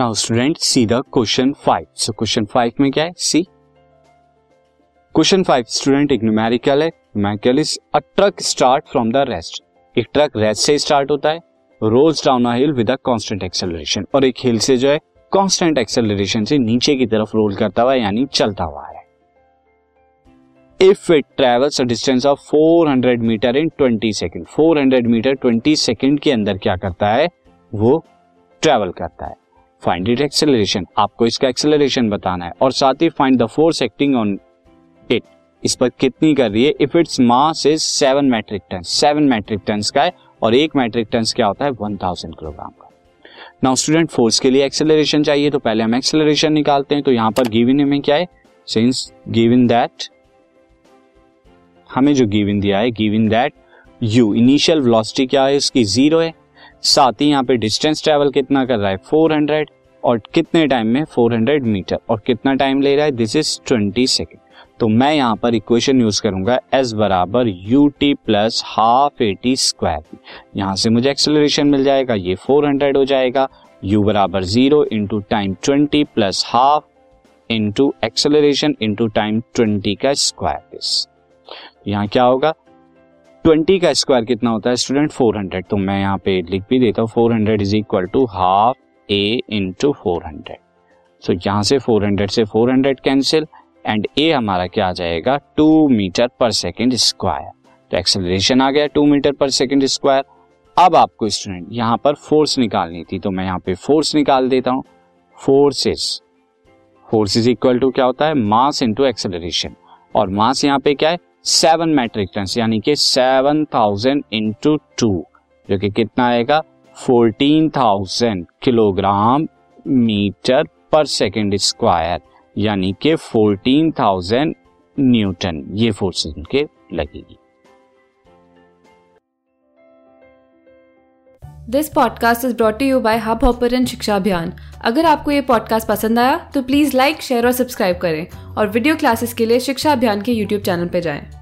Now student see the question five so question five में क्या है? सी क्वेश्चन फाइव स्टूडेंट एक numerical है. Numerical is a truck start from the rest एक truck rest से start होता है. Rolls down a hill with a constant acceleration और एक हिल से जो है कांस्टेंट एक्सेलरेशन से नीचे की तरफ़ रोल करता हुआ यानी चलता हुआ है. If it travels a distance of 400 metre in 20 second 400 metre 20 second के अंदर क्या करता है? वो ट्रेवल करता है. फाइंड इट एक्सेलरेशन आपको इसका एक्सेलरेशन बताना है और साथ ही find the force acting on it इस पर कितनी कर रही है? If its mass is seven metric ton seven metric ton का है और एक मैट्रिक टन क्या होता है? वन थाउज़ेंड किलोग्राम का। नाउ स्टूडेंट फोर्स के लिए एक्सेलरेशन चाहिए तो पहले हम एक्सेलरेशन निकालते हैं। तो यहाँ पर गिवन में क्या है? सिंस गिवन दैट हमें जो गिवन दिया है given that you initial velocity क्या है? इसकी ज़ीरो है। साथ ही यहाँ पे डिस्टेंस ट्रेवल कितना कर रहा है? 400 और कितने टाइम में 400 मीटर और कितना टाइम ले रहा है? दिस इज़ 20 सेकेंड तो मैं यहाँ पर इक्वेशन यूज़ करूँगा एस बराबर U T plus half A T square यहाँ से मुझे एक्सेलरेशन मिल जाएगा, ये 400 हो जाएगा। U बराबर zero into time twenty plus half into acceleration into time twenty का स्क्वायर यहाँ क्या होगा? ट्वेंटी का स्क्वायर कितना होता है स्टूडेंट फोर हंड्रेड तो मैं यहाँ पे लिख भी देता हूँ four hundred is equal to half A into four hundred so यहाँ से फोर हंड्रेड से four hundred cancel and A हमारा क्या आ जाएगा? Two metre per second square तो एक्सेलरेशन आ गया two metre per second square अब आपको स्टूडेंट यहाँ पर फोर्स निकालनी थी तो मैं यहाँ पे फोर्स निकाल देता हूँ। Force is force is equal to क्या होता है? मास इंटू एक्सेलरेशन और मास यहाँ पे क्या है? सेवन मैट्रिक टन यानी कि सेवन थाउज़ेंड इंटू टू जो कि कितना आएगा? Fourteen thousand kilogram metre per second square, यानी कि फोर्टीन थाउज़ेंड न्यूटन। ये फोर्स इनके लगेगी। This podcast is brought you by Hubhopper Shiksha Abhiyan अगर आपको ये पॉडकास्ट पसंद आया तो प्लीज़ लाइक शेयर और सब्सक्राइब करें। और वीडियो क्लासेस के लिए शिक्षा अभियान के यूट्यूब चैनल पर जाएँ।